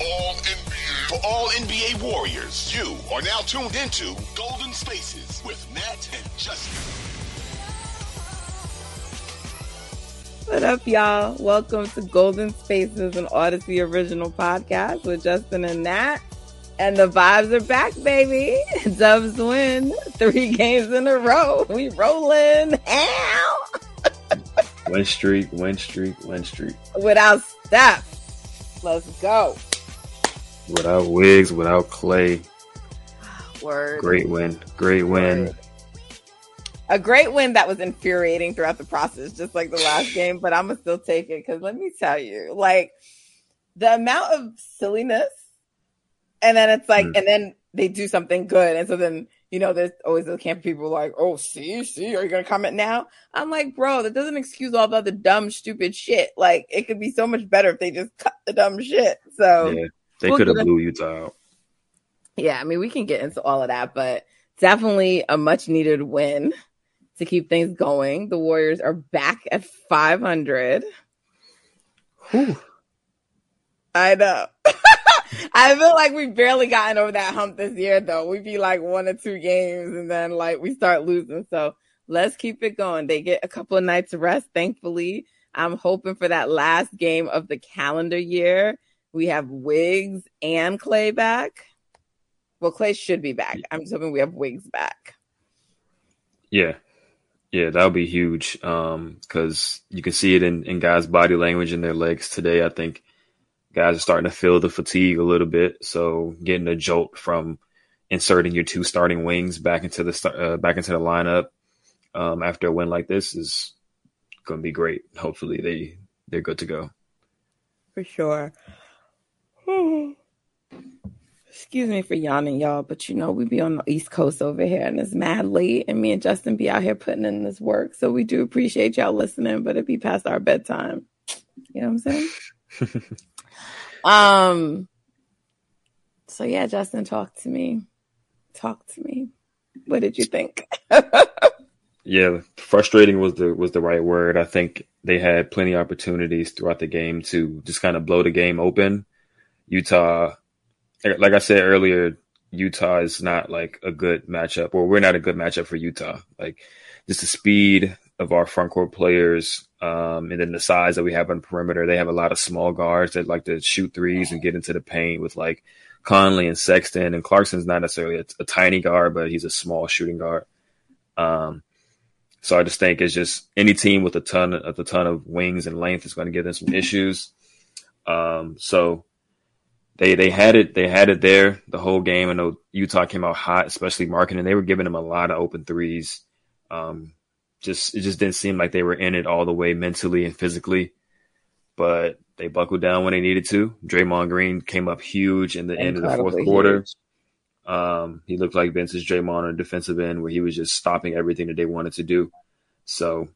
all NBA. For all NBA Warriors, you are now tuned into Golden Spaces with Nat and Justin. What up, y'all? Welcome to Golden Spaces, an Odyssey original podcast with Justin and Nat. And the vibes are back, baby. Dubs win three games in a row. We rolling. Ow! win streak, win streak, win streak. Without Steph. Let's go. Without Wiggs, without Klay. Word. Great win. Great win. Word. A great win that was infuriating throughout the process, just like the last game, but I'm going to still take it because let me tell you, like, the amount of silliness and then it's like, mm. and then they do something good. And so then, you know, there's always the camp people like, oh, see, see, are you going to comment now? I'm like, bro, that doesn't excuse all the other dumb, stupid shit. Like, it could be so much better if they just cut the dumb shit. So yeah, they we'll could have blew Utah out. Yeah, I mean, we can get into all of that, but definitely a much needed win to keep things going. The Warriors are back at 500. Whew. I know. I feel like we've barely gotten over that hump this year, though. We'd be like one or two games, and then like we start losing. So let's keep it going. They get a couple of nights rest, thankfully. I'm hoping for that last game of the calendar year. We have Wiggs and Klay back. Well, Klay should be back. I'm just hoping we have Wiggs back. Yeah. Yeah, that would be huge. Um, because you can see it in, in guys' body language and their legs today. I think guys are starting to feel the fatigue a little bit. So getting a jolt from inserting your two starting wings back into the uh, back into the lineup um, after a win like this is going to be great. Hopefully they they're good to go. For sure. Excuse me for yawning, y'all, but you know we be on the East Coast over here, and it's mad late, and me and Justin be out here putting in this work. So we do appreciate y'all listening, but it be past our bedtime. You know what I'm saying? Um. So yeah, Justin, talk to me. Talk to me. What did you think? yeah, frustrating was the was the right word. I think they had plenty of opportunities throughout the game to just kind of blow the game open. Utah, like I said earlier, Utah is not like a good matchup, or we're not a good matchup for Utah. Like just the speed of our front court players, um, and then the size that we have on perimeter, they have a lot of small guards that like to shoot threes and get into the paint with like Conley and Sexton. And Clarkson's not necessarily a, a tiny guard, but he's a small shooting guard. Um, so I just think it's just any team with a ton of a ton of wings and length is going to give them some issues. Um, so they they had it they had it there the whole game. I know Utah came out hot, especially Markkanen, and they were giving them a lot of open threes. Um, just it just didn't seem like they were in it all the way mentally and physically. But they buckled down when they needed to. Draymond Green came up huge in the end of the fourth quarter. Um, he looked like vintage Draymond on defensive end, where he was just stopping everything that they wanted to do. So,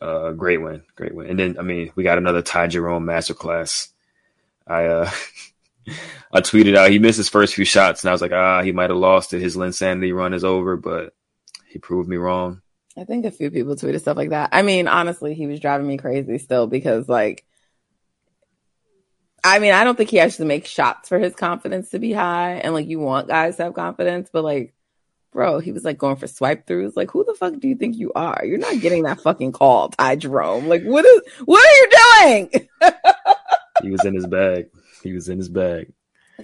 uh, great win, great win. And then, I mean, we got another Ty Jerome masterclass. I uh, I tweeted out he missed his first few shots, and I was like, ah, he might have lost it. His Linsanity run is over, but he proved me wrong. I think a few people tweeted stuff like that. I mean, honestly, he was driving me crazy still because like I mean, I don't think he actually makes shots for his confidence to be high and like you want guys to have confidence, but like bro, he was like going for swipe throughs. Like, who the fuck do you think you are? You're not getting that fucking call, Ty Jerome. Like, what is what are you doing? he was in his bag. He was in his bag.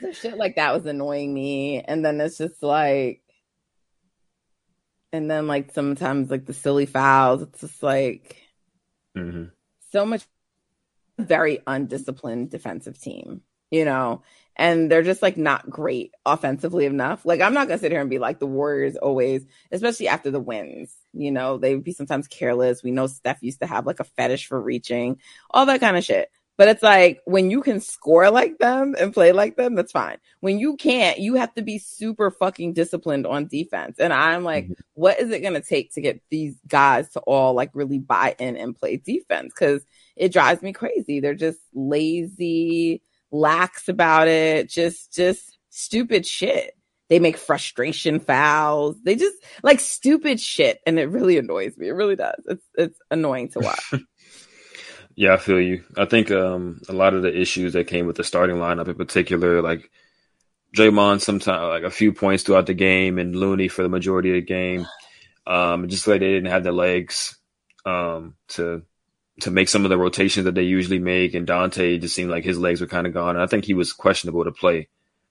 So shit like that was annoying me. And then it's just like and then like sometimes like the silly fouls. It's just like mm-hmm. so much very undisciplined defensive team, you know, and they're just like not great offensively enough. Like I'm not gonna sit here and be like the Warriors always, especially after the wins. You know, they would be sometimes careless. We know Steph used to have like a fetish for reaching, all that kind of shit. But it's like when you can score like them and play like them, that's fine. When you can't, you have to be super fucking disciplined on defense. And I'm like, mm-hmm. what is it going to take to get these guys to all like really buy in and play defense? Cause it drives me crazy. They're just lazy, lax about it, just, just stupid shit. They make frustration fouls. They just like stupid shit. And it really annoys me. It really does. It's, it's annoying to watch. Yeah, I feel you. I think um, a lot of the issues that came with the starting lineup, in particular, like Draymond, sometimes like a few points throughout the game, and Looney for the majority of the game. Um, just like they didn't have the legs um, to to make some of the rotations that they usually make, and Donte just seemed like his legs were kind of gone. And I think he was questionable to play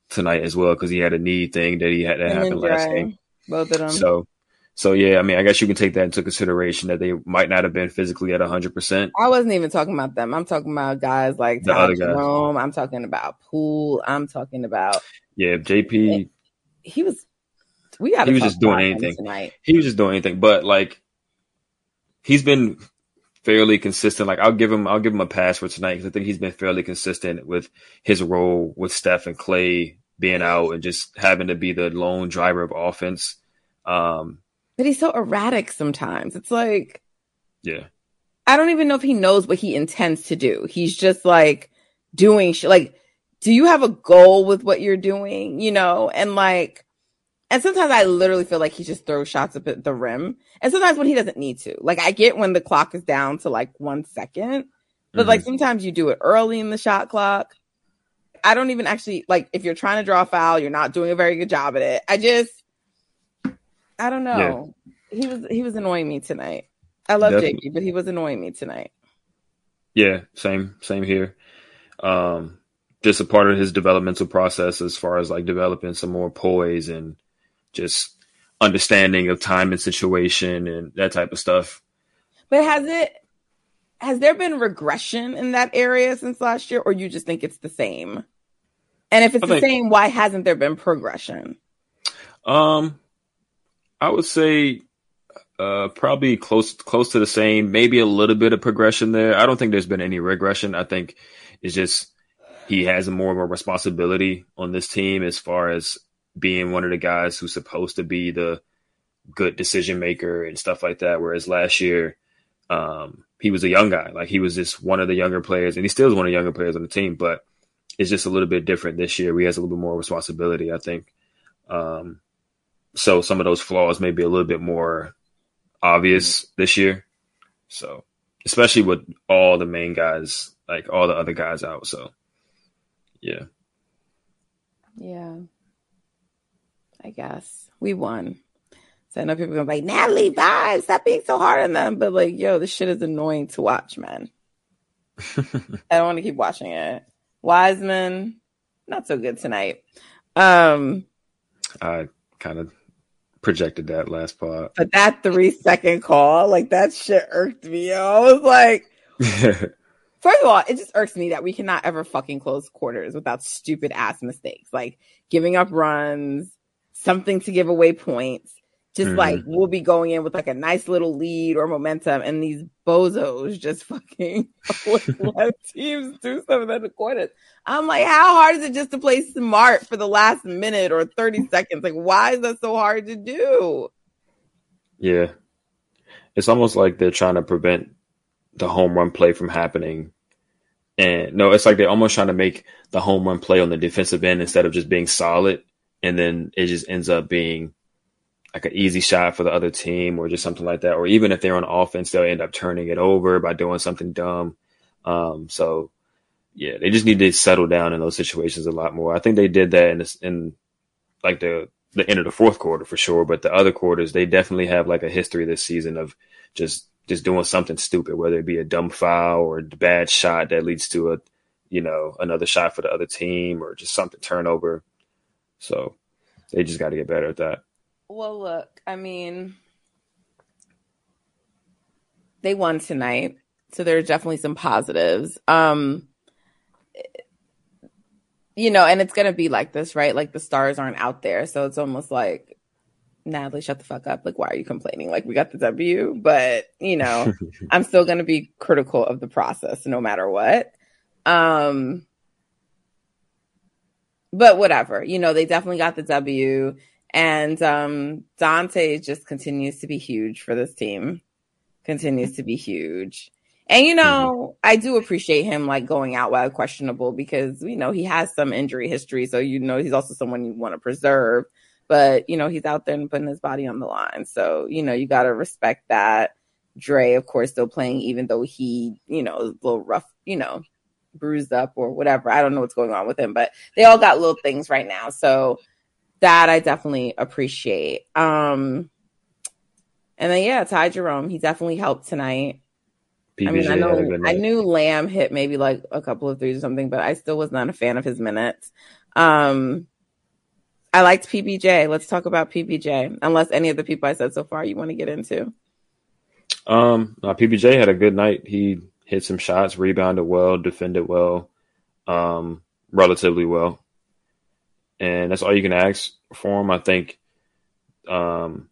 tonight as well because he had a knee thing that he had that happened last game. Both of them. So so yeah, I mean, I guess you can take that into consideration that they might not have been physically at hundred percent. I wasn't even talking about them. I'm talking about guys like the. Jerome. I'm talking about Poole. I'm talking about yeah, JP. He was. We got. He was just doing anything tonight. He was just doing anything, but like, he's been fairly consistent. Like, I'll give him. I'll give him a pass for tonight because I think he's been fairly consistent with his role with Steph and Klay being out and just having to be the lone driver of offense. Um, but he's so erratic sometimes. It's like, yeah, I don't even know if he knows what he intends to do. He's just like doing sh- like, do you have a goal with what you're doing? You know, and like, and sometimes I literally feel like he just throws shots up at the rim, and sometimes when he doesn't need to. Like, I get when the clock is down to like one second, but mm-hmm. like sometimes you do it early in the shot clock. I don't even actually like if you're trying to draw a foul, you're not doing a very good job at it. I just I don't know. Yeah. He was he was annoying me tonight. I love JP, but he was annoying me tonight. Yeah, same same here. Um, just a part of his developmental process as far as like developing some more poise and just understanding of time and situation and that type of stuff. But has it has there been regression in that area since last year, or you just think it's the same? And if it's I the think, same, why hasn't there been progression? Um, I would say uh, probably close close to the same, maybe a little bit of progression there. I don't think there's been any regression. I think it's just he has more of a responsibility on this team as far as being one of the guys who's supposed to be the good decision maker and stuff like that. Whereas last year, um, he was a young guy, like he was just one of the younger players, and he still is one of the younger players on the team. But it's just a little bit different this year. He has a little bit more responsibility, I think. Um, so some of those flaws may be a little bit more obvious this year. So especially with all the main guys, like all the other guys out. So yeah. Yeah. I guess we won. So I know people are gonna be like, Natalie, bye, stop being so hard on them. But like, yo, this shit is annoying to watch, man. I don't want to keep watching it. Wiseman, not so good tonight. Um I kind of projected that last part. But that three second call, like that shit irked me. I was like, first of all, it just irks me that we cannot ever fucking close quarters without stupid ass mistakes, like giving up runs, something to give away points. Just mm-hmm. like we'll be going in with like a nice little lead or momentum, and these bozos just fucking let teams do something in the quarters. I'm like, how hard is it just to play smart for the last minute or 30 seconds? Like, why is that so hard to do? Yeah. It's almost like they're trying to prevent the home run play from happening. And no, it's like they're almost trying to make the home run play on the defensive end instead of just being solid. And then it just ends up being like an easy shot for the other team or just something like that. Or even if they're on offense, they'll end up turning it over by doing something dumb. Um, so yeah, they just need to settle down in those situations a lot more. I think they did that in this, in like the the end of the fourth quarter for sure, but the other quarters they definitely have like a history this season of just just doing something stupid, whether it be a dumb foul or a bad shot that leads to a you know another shot for the other team or just something turnover. So they just got to get better at that. Well, look, I mean, they won tonight, so there's definitely some positives. Um, you know, and it's gonna be like this, right? Like the stars aren't out there, so it's almost like Natalie, shut the fuck up. Like, why are you complaining? Like, we got the W, but you know, I'm still gonna be critical of the process no matter what. Um, but whatever, you know, they definitely got the W, and um, Donte just continues to be huge for this team. Continues to be huge. And you know. I do appreciate him like going out while questionable because you know he has some injury history, so you know he's also someone you want to preserve. But you know he's out there and putting his body on the line, so you know you got to respect that. Dre, of course, still playing, even though he, you know, a little rough, you know, bruised up or whatever. I don't know what's going on with him, but they all got little things right now. So that I definitely appreciate. Um, and then yeah, Ty Jerome, he definitely helped tonight. PBJ I mean, I know I knew Lamb hit maybe like a couple of threes or something, but I still was not a fan of his minutes. Um, I liked PBJ. Let's talk about PBJ. Unless any of the people I said so far you want to get into. Um, no, PBJ had a good night. He hit some shots, rebounded well, defended well, um, relatively well, and that's all you can ask for him. I think. Um,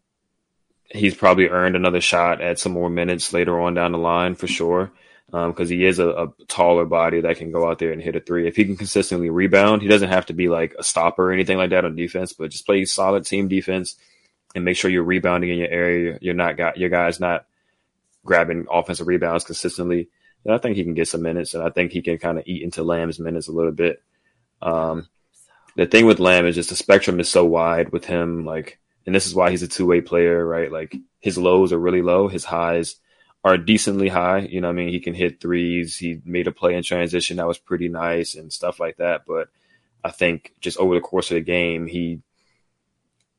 he's probably earned another shot at some more minutes later on down the line for sure. Because um, he is a, a, taller body that can go out there and hit a three. If he can consistently rebound, he doesn't have to be like a stopper or anything like that on defense, but just play solid team defense and make sure you're rebounding in your area. You're not got your guys not grabbing offensive rebounds consistently. And I think he can get some minutes, and I think he can kind of eat into Lamb's minutes a little bit. Um, the thing with Lamb is just the spectrum is so wide with him. Like and this is why he's a two way player, right? Like his lows are really low, his highs are decently high. You know, I mean, he can hit threes. He made a play in transition that was pretty nice and stuff like that. But I think just over the course of the game, he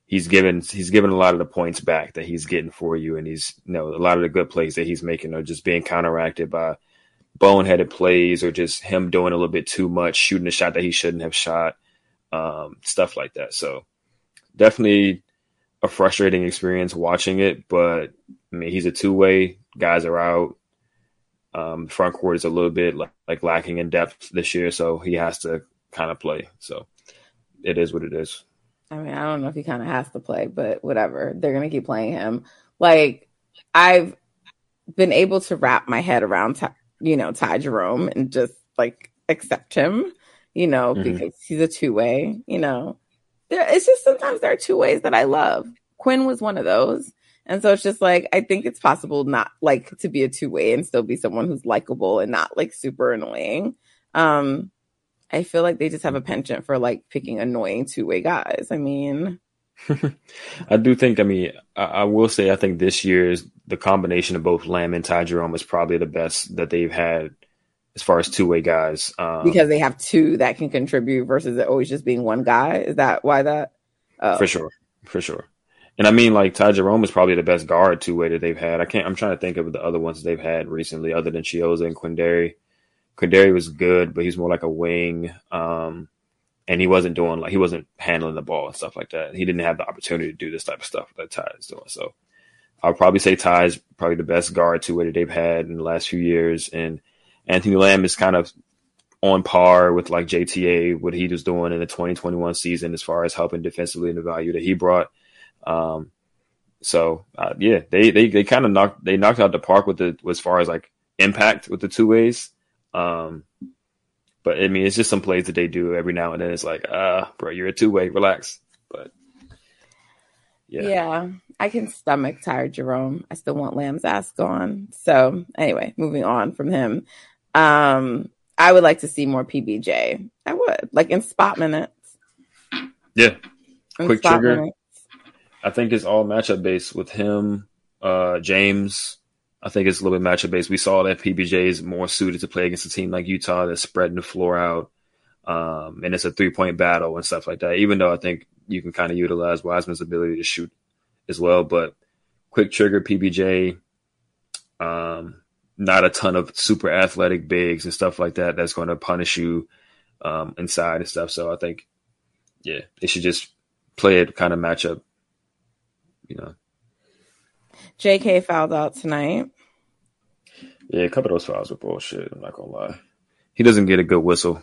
he's given he's given a lot of the points back that he's getting for you, and he's you know a lot of the good plays that he's making are just being counteracted by boneheaded plays or just him doing a little bit too much, shooting a shot that he shouldn't have shot, um, stuff like that. So definitely a frustrating experience watching it, but I mean, he's a two way. Guys are out. Um, front court is a little bit like, like lacking in depth this year, so he has to kind of play. So it is what it is. I mean, I don't know if he kind of has to play, but whatever. They're gonna keep playing him. Like I've been able to wrap my head around, you know, Ty Jerome and just like accept him, you know, mm-hmm. because he's a two way, you know there, it's just sometimes there are two ways that I love. Quinn was one of those. And so it's just like, I think it's possible not like to be a two way and still be someone who's likable and not like super annoying. Um, I feel like they just have a penchant for like picking annoying two way guys. I mean, I do think, I mean, I, I, will say, I think this year's the combination of both Lamb and Ty Jerome is probably the best that they've had as far as two way guys. Um, because they have two that can contribute versus it always just being one guy. Is that why that? Oh. For sure, for sure. And I mean, like Ty Jerome is probably the best guard two way that they've had. I can't. I'm trying to think of the other ones they've had recently, other than Chiozza and Quinndary. Quinndary was good, but he's more like a wing. Um, and he wasn't doing like he wasn't handling the ball and stuff like that. He didn't have the opportunity to do this type of stuff that Ty is doing. So I'll probably say Ty is probably the best guard two way that they've had in the last few years, and Anthony Lamb is kind of on par with like JTA, what he was doing in the 2021 season as far as helping defensively and the value that he brought. Um, so uh, yeah, they they they kind of knocked they knocked out the park with the as far as like impact with the two ways. Um, but I mean, it's just some plays that they do every now and then. It's like, ah, uh, bro, you're a two way, relax. But yeah, yeah, I can stomach Ty Jerome. I still want Lamb's ass gone. So anyway, moving on from him. Um, I would like to see more PBJ. I would like in spot minutes. Yeah, in quick trigger. Minutes. I think it's all matchup based with him, uh, James. I think it's a little bit matchup based. We saw that PBJ is more suited to play against a team like Utah that's spreading the floor out, um, and it's a three point battle and stuff like that. Even though I think you can kind of utilize Wiseman's ability to shoot as well, but quick trigger PBJ. Um, not a ton of super athletic bigs and stuff like that that's going to punish you um, inside and stuff. So I think, yeah, they should just play it kind of match up, you know. JK fouled out tonight. Yeah, a couple of those fouls were bullshit. I'm not gonna lie. He doesn't get a good whistle.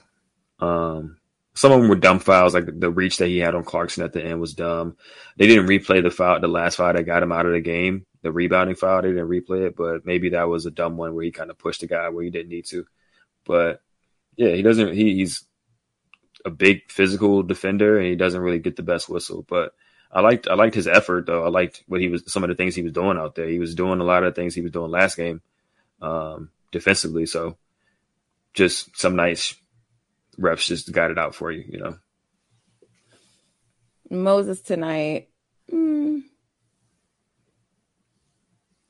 Um, some of them were dumb fouls, like the reach that he had on Clarkson at the end was dumb. They didn't replay the foul, the last foul that got him out of the game the rebounding foul. They didn't replay it, but maybe that was a dumb one where he kind of pushed the guy where he didn't need to. But yeah, he doesn't. He, he's a big physical defender, and he doesn't really get the best whistle. But I liked I liked his effort though. I liked what he was some of the things he was doing out there. He was doing a lot of things he was doing last game um, defensively. So just some nice reps just got it out for you, you know. Moses tonight. Mm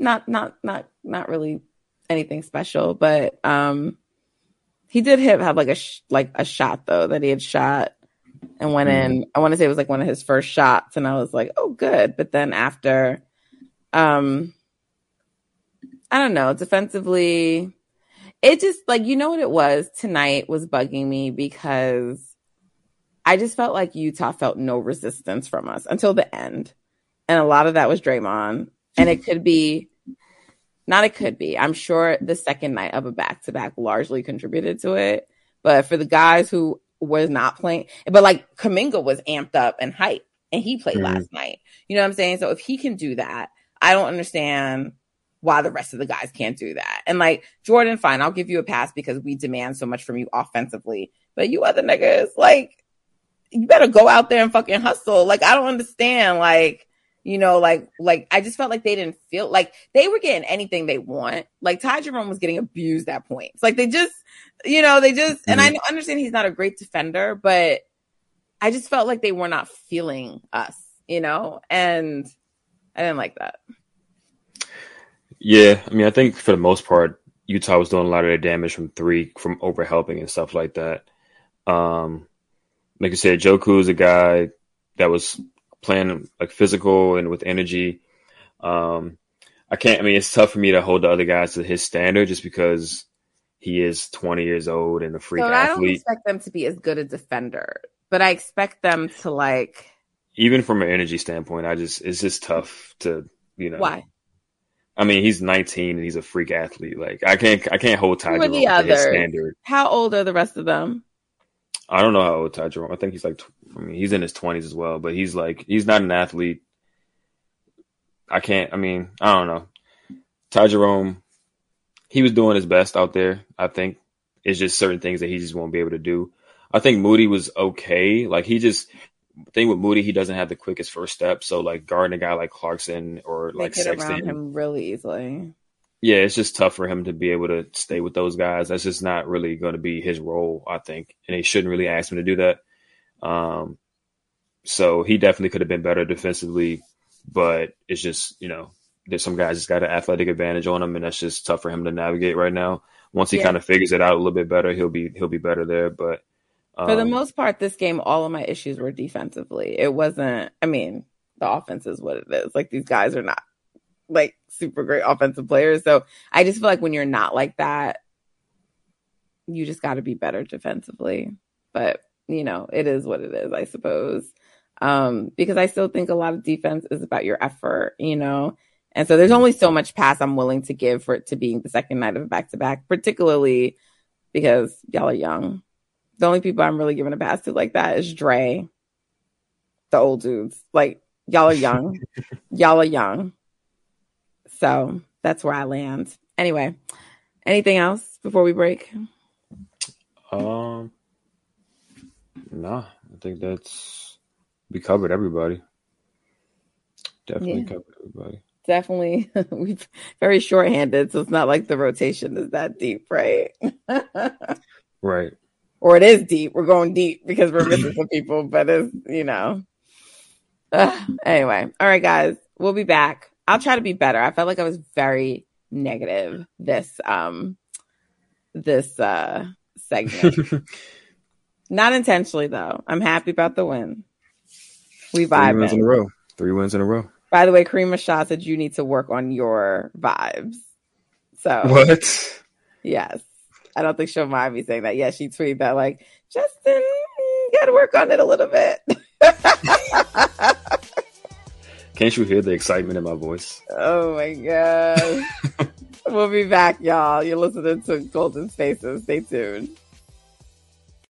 not not not not really anything special, but um, he did hit have like a sh- like a shot though that he had shot and went mm-hmm. in. I want to say it was like one of his first shots, and I was like, oh, good. But then after, um, I don't know, defensively, it just like you know what it was tonight was bugging me because I just felt like Utah felt no resistance from us until the end. And a lot of that was Draymond. And it could be, not it could be. I'm sure the second night of a back to back largely contributed to it. But for the guys who was not playing, but like Kuminga was amped up and hype and he played mm-hmm. last night. You know what I'm saying? So if he can do that, I don't understand why the rest of the guys can't do that. And like Jordan, fine, I'll give you a pass because we demand so much from you offensively. But you other niggas, like, you better go out there and fucking hustle. Like, I don't understand. Like, you know, like, like I just felt like they didn't feel like they were getting anything they want. Like Ty Jerome was getting abused at points. Like they just, you know, they just, mm-hmm. and I mm-hmm. understand he's not a great defender, but I just felt like they were not feeling us, you know, and I didn't like that. Yeah, I mean, I think for the most part, Utah was doing a lot of their damage from three, from overhelping and stuff like that. Um, like I said, Joku is a guy that was playing like physical and with energy. Um, I can't. I mean, it's tough for me to hold the other guys to his standard just because he is 20 years old and a freak so athlete. I don't expect them to be as good a defender, but I expect them to like. Even from an energy standpoint, I just it's just tough to you know why. I mean, he's 19 and he's a freak athlete. Like I can't I can't hold Ty Jerome to his standard. How old are the rest of them? I don't know how old Ty Jerome. I think he's like, I mean, he's in his twenties as well, but he's like, he's not an athlete. I can't. I mean, I don't know. Ty Jerome, he was doing his best out there. I think it's just certain things that he just won't be able to do. I think Moody was okay. Like he just thing with Moody, he doesn't have the quickest first step. So like guarding a guy like Clarkson or like Sexton, him really easily yeah, it's just tough for him to be able to stay with those guys. That's just not really going to be his role, I think, and they shouldn't really ask him to do that. Um, so he definitely could have been better defensively, but it's just you know there's some guys just got an athletic advantage on him, and that's just tough for him to navigate right now. Once he yeah. kind of figures it out a little bit better, he'll be he'll be better there. But um, for the um, most part, this game, all of my issues were defensively. It wasn't. I mean, the offense is what it is. Like these guys are not like super great offensive players. So I just feel like when you're not like that, you just got to be better defensively. But, you know, it is what it is, I suppose. Um, because I still think a lot of defense is about your effort, you know. And so there's only so much pass I'm willing to give for it to being the second night of a back to back, particularly because y'all are young. The only people I'm really giving a pass to like that is Dre, the old dudes. Like y'all are young. y'all are young. So that's where I land. Anyway, anything else before we break? Um, nah, I think that's we covered everybody. Definitely yeah. covered everybody. Definitely, we very short-handed, so it's not like the rotation is that deep, right? right. Or it is deep. We're going deep because we're missing some people, but it's you know. Anyway, all right, guys, we'll be back. I'll try to be better. I felt like I was very negative this um this uh segment. Not intentionally though. I'm happy about the win. We vibe. Three wins in a row. Three wins in a row. By the way, Karima Shah said you need to work on your vibes. So what? Yes. I don't think she'll mind me saying that. Yeah, she tweeted that like, Justin, you gotta work on it a little bit. Can't you hear the excitement in my voice? Oh my god. we'll be back, y'all. You're listening to Golden Spaces. Stay tuned.